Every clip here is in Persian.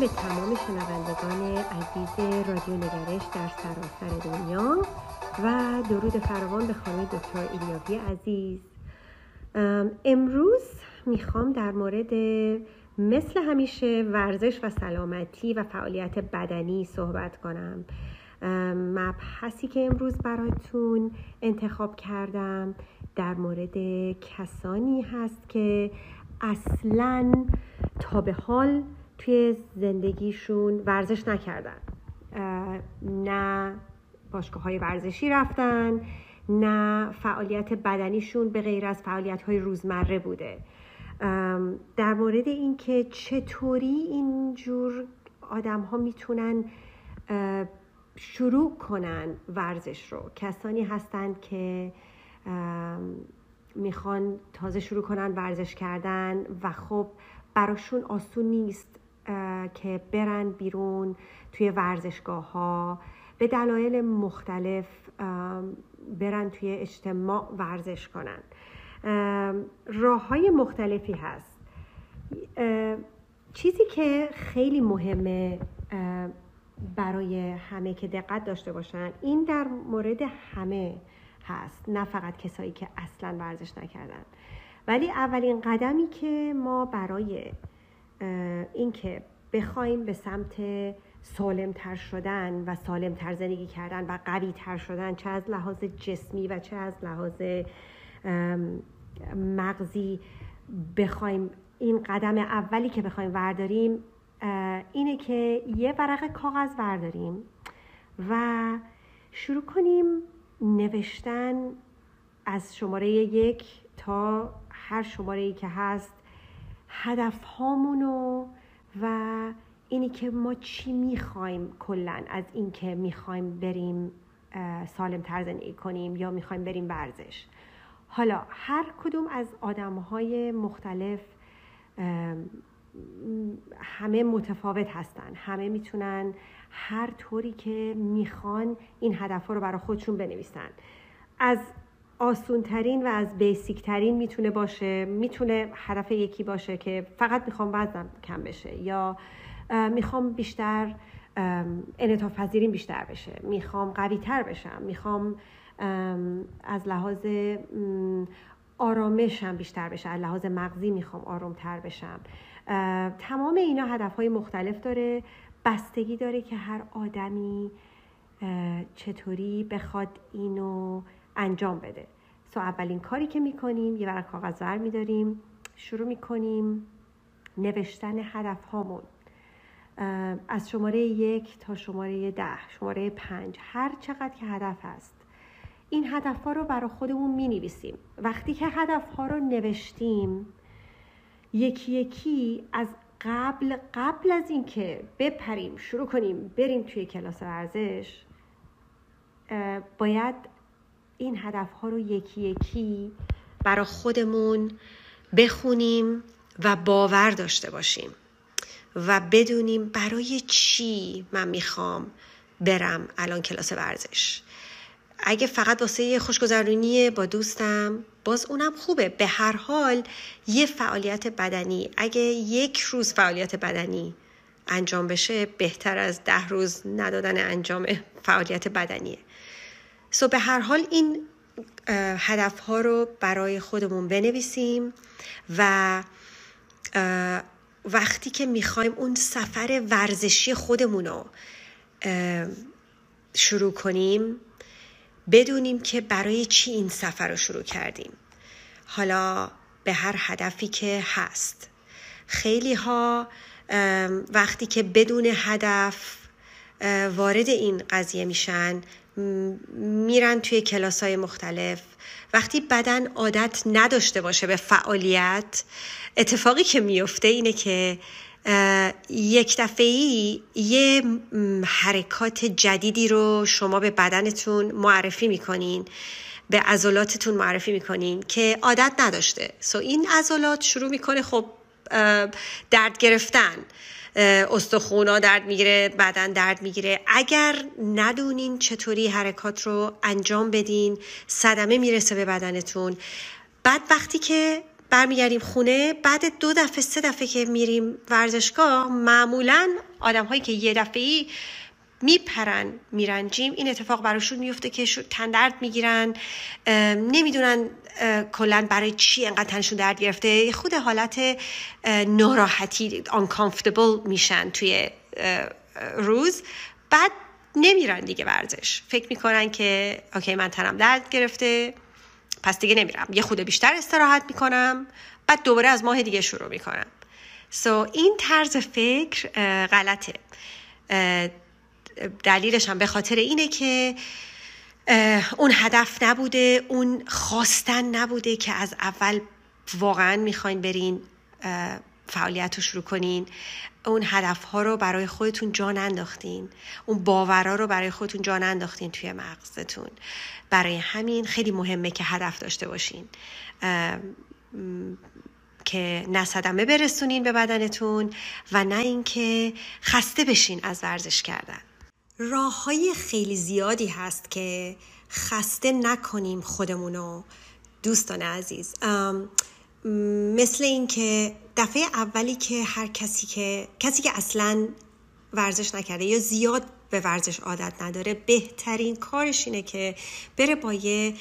به تمام شنوندگان عزیز رادیو نگرش در سراسر دنیا و درود فراوان به خانم دکتر ایلیاوی عزیز. امروز می‌خوام در مورد مثل همیشه ورزش و سلامتی و فعالیت بدنی صحبت کنم. مبحثی که امروز براتون انتخاب کردم در مورد کسانی هست که اصلا تا به حال توی زندگیشون ورزش نکردن. نه باشگاه های ورزشی رفتن نه فعالیت بدنیشون به غیر از فعالیت های روزمره بوده. در مورد اینکه چطوری اینجور آدم ها می‌تونن شروع کنن ورزش رو. کسانی هستند که می‌خوان تازه شروع کنن ورزش کردن و خب براشون آسون نیست. که برن بیرون توی ورزشگاه ها به دلایل مختلف برن توی اجتماع ورزش کنن. راه های مختلفی هست. چیزی که خیلی مهمه برای همه که دقت داشته باشن این در مورد همه هست. نه فقط کسایی که اصلا ورزش نکردن. ولی اولین قدمی که ما برای اینکه بخوایم به سمت سالم تر شدن و سالم تر زندگی کردن و قوی تر شدن چه از لحاظ جسمی و چه از لحاظ مغزی بخوایم این قدم اولی که بخوایم ورداریم اینه که یه ورق کاغذ ورداریم و شروع کنیم نوشتن از شماره یک تا هر شماره ای که هست هدف هامونو و اینی که ما چی می‌خوایم کلا از اینکه می‌خوایم بریم سالم تر زندگی کنیم یا می‌خوایم بریم ورزش. حالا هر کدوم از آدم های مختلف همه متفاوت هستن. همه می‌تونن هر طوری که می‌خوان این هدف ها رو برای خودشون بنویسن. از آسون ترین و از بیسیک ترین می‌تونه باشه می‌تونه هدف یکی باشه که فقط می‌خوام وزنم کم بشه یا می‌خوام بیشتر انعطاف پذیریم بیشتر بشه می‌خوام قوی تر بشم می‌خوام از لحاظ آرامشم بیشتر بشه از لحاظ مغزی می‌خوام آرام تر بشم تمام اینا هدف های مختلف داره بستگی داره که هر آدمی چطوری بخواد اینو انجام بده. سو اولین کاری که می‌کنیم یه ورق کاغذ ور میداریم شروع می‌کنیم نوشتن هدف هامون از شماره یک تا شماره ده شماره پنج هر چقدر که هدف هست. این هدف ها رو برای خودمون می نویسیم وقتی که هدف ها رو نوشتیم یکی یکی از قبل قبل از اینکه بپریم شروع کنیم بریم توی کلاس ورزش باید این هدف ها رو یکی یکی برای خودمون بخونیم و باور داشته باشیم و بدونیم برای چی من می‌خوام برم الان کلاس ورزش. اگه فقط واسه یه خوشگذرونی با دوستم باز اونم خوبه. به هر حال یه فعالیت بدنی اگه یک روز فعالیت بدنی انجام بشه بهتر از ده روز ندادن انجام فعالیت بدنیه. سو به هر حال این هدف ها رو برای خودمون بنویسیم و وقتی که می‌خوایم اون سفر ورزشی خودمون رو شروع کنیم بدونیم که برای چی این سفر رو شروع کردیم. حالا به هر هدفی که هست. خیلی ها وقتی که بدون هدف وارد این قضیه میشن میرن توی کلاس های مختلف. وقتی بدن عادت نداشته باشه به فعالیت اتفاقی که میفته اینه که یک دفعی یه حرکات جدیدی رو شما به بدنتون معرفی می‌کنین به عضلاتتون معرفی می‌کنین که عادت نداشته. سو این عضلات شروع می‌کنه خب درد گرفتن. استخونا درد می‌گیره بدن درد می‌گیره. اگر ندونین چطوری حرکات رو انجام بدین صدمه می‌رسه به بدنتون. بعد وقتی که برمیگردیم خونه بعد دو دفعه سه دفعه که میریم ورزشگاه معمولا آدم هایی که یه دفعه ای میپرن میرن جیم این اتفاق براشون میفته که تندرد می‌گیرن. نمی‌دونن کلا برای چی انقدر تنشون درد گرفته. خود حالت ناراحتی uncomfortable میشن توی روز. بعد نمیرن دیگه ورزش. فکر می‌کنن که اوکی من تنم درد گرفته. پس دیگه نمیرم. یه خود بیشتر استراحت می‌کنم. بعد دوباره از ماه دیگه شروع می‌کنم. سو so, این طرز فکر غلطه. دلیلش هم به خاطر اینه که اون هدف نبوده اون خواستن نبوده که از اول واقعا می‌خواین برین فعالیت رو شروع کنین. اون هدف ها رو برای خودتون جان انداختین اون باورها رو برای خودتون جان انداختین توی مغزتون. برای همین خیلی مهمه که هدف داشته باشین. که نه صدمه برسونین به بدنتون و نه اینکه خسته بشین از ورزش کردن. راه های خیلی زیادی هست که خسته نکنیم خودمونو. دوستان عزیز مثل اینکه دفعه اولی که هر کسی که کسی که اصلا ورزش نکرده یا زیاد به ورزش عادت نداره بهترین کارش اینه که بره با یه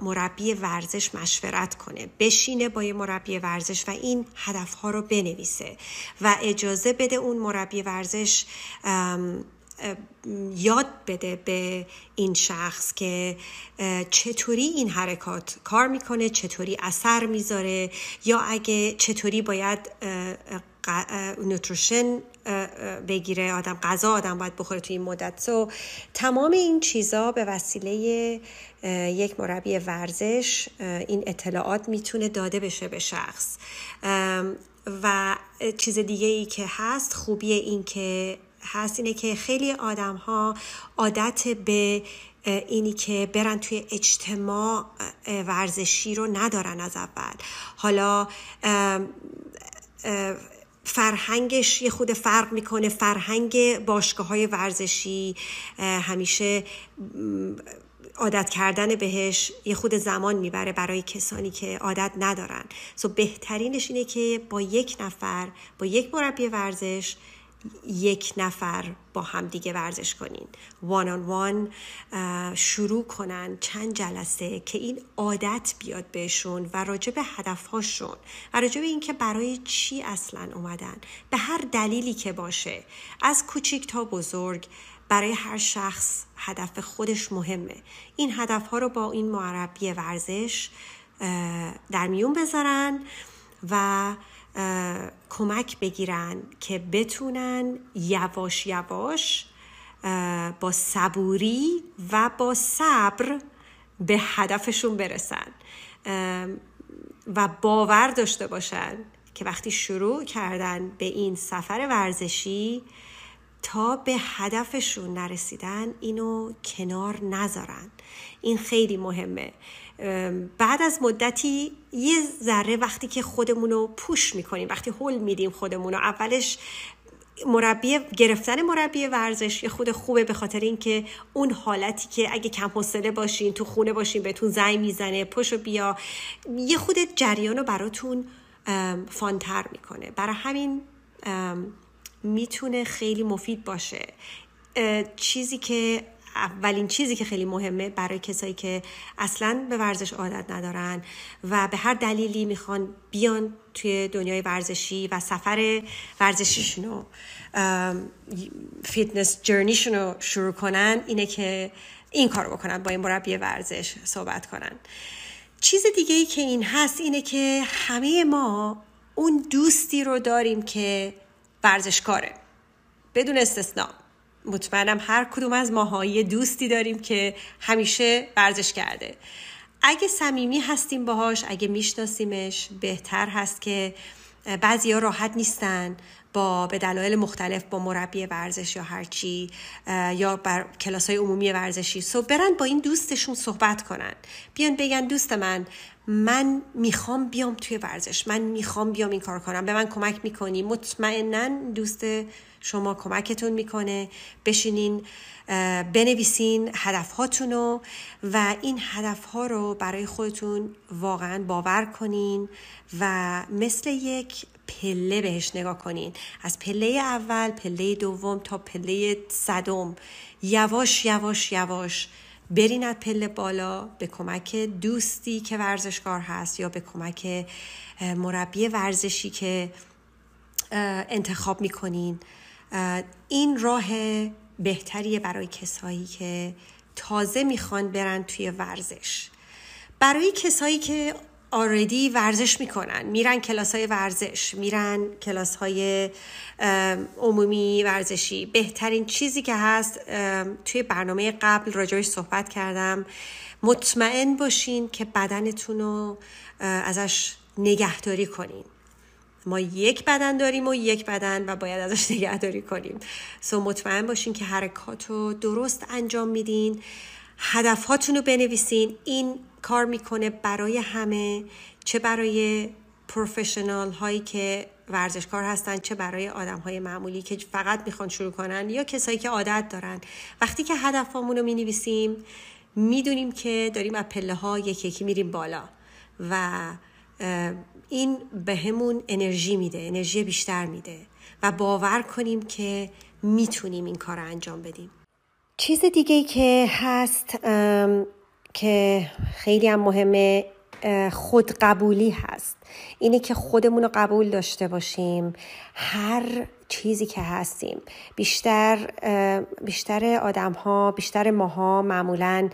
مربی ورزش مشورت کنه بشینه با یه مربی ورزش و این هدفها رو بنویسه و اجازه بده اون مربی ورزش یاد بده به این شخص که چطوری این حرکات کار می‌کنه چطوری اثر می‌ذاره یا اگه چطوری باید نوتروشن بگیره آدم غذا آدم باید بخوره توی این مدت. سو تمام این چیزا به وسیله یک مربی ورزش این اطلاعات می‌تونه داده بشه به شخص. و چیز دیگه ای که هست خوبی این که هست اینه که خیلی آدم ها عادت به اینی که برن توی اجتماع ورزشی رو ندارن از اول. حالا فرهنگش یه خود فرق می‌کنه. فرهنگ باشگاه های ورزشی همیشه عادت کردن بهش یه خود زمان می‌بره برای کسانی که عادت ندارن. سو بهترینش اینه که با یک نفر با یک مربی ورزش یک نفر با هم دیگه ورزش کنین. وان آن وان شروع کنن چند جلسه که این عادت بیاد بهشون و راجع به هدفهاشون و راجع به اینکه برای چی اصلا اومدن. به هر دلیلی که باشه. از کوچیک تا بزرگ برای هر شخص هدف خودش مهمه. این هدف ها رو با این مربی ورزش در میون بذارن و کمک بگیرن که بتونن یواش یواش با صبوری و با صبر به هدفشون برسن. و باور داشته باشن که وقتی شروع کردن به این سفر ورزشی تا به هدفشون نرسیدن اینو کنار نذارن. این خیلی مهمه. بعد از مدتی یه ذره وقتی که خودمون رو پوش می‌کنیم وقتی هول میدیم خودمون رو اولش مربی گرفتن مربی ورزش یه خود خوبه به خاطر اینکه اون حالتی که اگه کم حوصله باشین تو خونه باشین بهتون زنگ می‌زنه پشو بیا یه خود جریان رو براتون fun تر می‌کنه. برای همین می‌تونه خیلی مفید باشه. چیزی که اولین چیزی که خیلی مهمه برای کسایی که اصلا به ورزش عادت ندارن و به هر دلیلی می‌خوان بیان توی دنیای ورزشی و سفر ورزشیشون رو fitness journey شون رو شروع کنن اینه که این کار بکنن با این مربی ورزش صحبت کنن. چیز دیگه ای که این هست اینه که همه ما اون دوستی رو داریم که ورزشکاره بدون استثنا. مطمئنم هر کدوم از ماهایی دوستی داریم که همیشه ورزش کرده. اگه صمیمی هستیم باهاش اگه میشناسیمش بهتر هست که بعضی ها راحت نیستن. با به دلایل مختلف با مربی ورزش یا هرچی یا بر کلاس های عمومی ورزشی. سو برن با این دوستشون صحبت کنن. بیان بگن دوست من من می‌خوام بیام توی ورزش. من می‌خوام بیام این کار کنم. به من کمک می‌کنی. مطمئنا دوست شما کمکتون می‌کنه. بشینین بنویسین هدفهاتون رو و این هدفها رو برای خودتون واقعا باور کنین و مثل یک پله بهش نگاه کنین. از پله اول پله دوم تا پله صدم. یواش یواش یواش برین از پله بالا به کمک دوستی که ورزشکار هست یا به کمک مربی ورزشی که انتخاب می‌کنین. این راه بهتریه برای کسایی که تازه می‌خوان برن توی ورزش. برای کسایی که آردی ورزش می‌کنن. میرن کلاس های ورزش میرن کلاس های عمومی ورزشی. بهترین چیزی که هست توی برنامه قبل راجبش صحبت کردم. مطمئن باشین که بدنتون رو ازش نگهداری کنین. ما یک بدن داریم و یک بدن و باید ازش نگهداری کنیم. سو مطمئن باشین که حرکات رو درست انجام میدین. هدفهاتون رو بنویسین. این کار می‌کنه برای همه چه برای پروفشنال هایی که ورزشکار هستن چه برای آدم های معمولی که فقط می‌خوان شروع کنن یا کسایی که عادت دارن. وقتی که هدفمون رو می نویسیم می‌دونیم که داریم از پله ها یکی یکی میریم بالا و این به همون انرژی میده انرژی بیشتر میده و باور کنیم که می‌تونیم این کار رو انجام بدیم. چیز دیگه ای که هست که خیلی هم مهمه خودقبولی هست. اینه که خودمون رو قبول داشته باشیم. هر چیزی که هستیم. بیشتر بیشتر آدم ها بیشتر ماها معمولا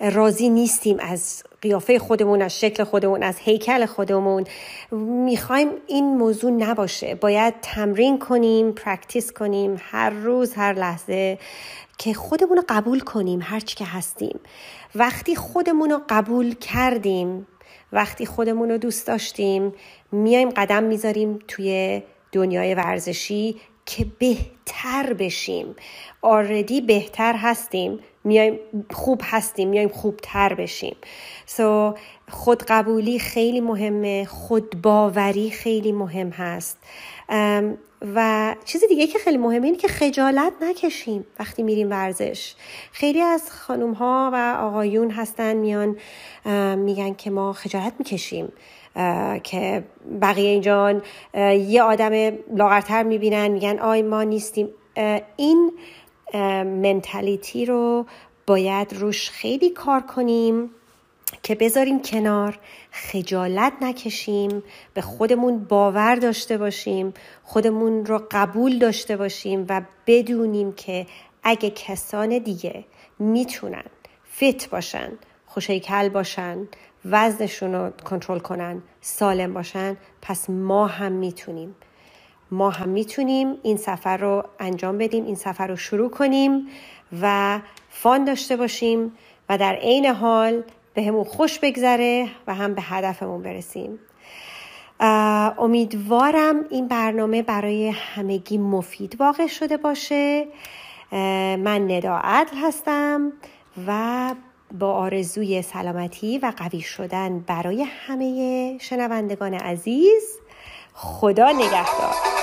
راضی نیستیم از قیافه خودمون از شکل خودمون از هیکل خودمون. می‌خوایم این موضوع نباشه. باید تمرین کنیم practice کنیم هر روز هر لحظه که خودمون رو قبول کنیم هرچی که هستیم. وقتی خودمون رو قبول کردیم وقتی خودمون رو دوست داشتیم میایم قدم می‌ذاریم توی دنیای ورزشی که بهتر بشیم. already بهتر هستیم میایم خوب هستیم میایم خوبتر بشیم. سو so, خودقبولی خیلی مهمه خودباوری خیلی مهم هست. و چیز دیگه که خیلی مهمه اینه که خجالت نکشیم وقتی میریم ورزش. خیلی از خانوم ها و آقایون هستن میان میگن که ما خجالت می‌کشیم که بقیه اینجا یه آدم لاغرتر می‌بینن میگن آی ما نیستیم. این منتالیتی رو باید روش خیلی کار کنیم. که بذاریم کنار خجالت نکشیم به خودمون باور داشته باشیم خودمون رو قبول داشته باشیم و بدونیم که اگه کسان دیگه می‌تونن فت باشن خوشیکل باشن وزنشون رو کنترل کنن سالم باشن پس ما هم می‌تونیم. ما هم می‌تونیم این سفر رو انجام بدیم این سفر رو شروع کنیم و فان داشته باشیم و در عین حال به همون خوش بگذره و هم به هدفمون برسیم. امیدوارم این برنامه برای همگی مفید واقع شده باشه. من ندا عدل هستم و با آرزوی سلامتی و قوی شدن برای همه شنوندگان عزیز خدا نگهدار.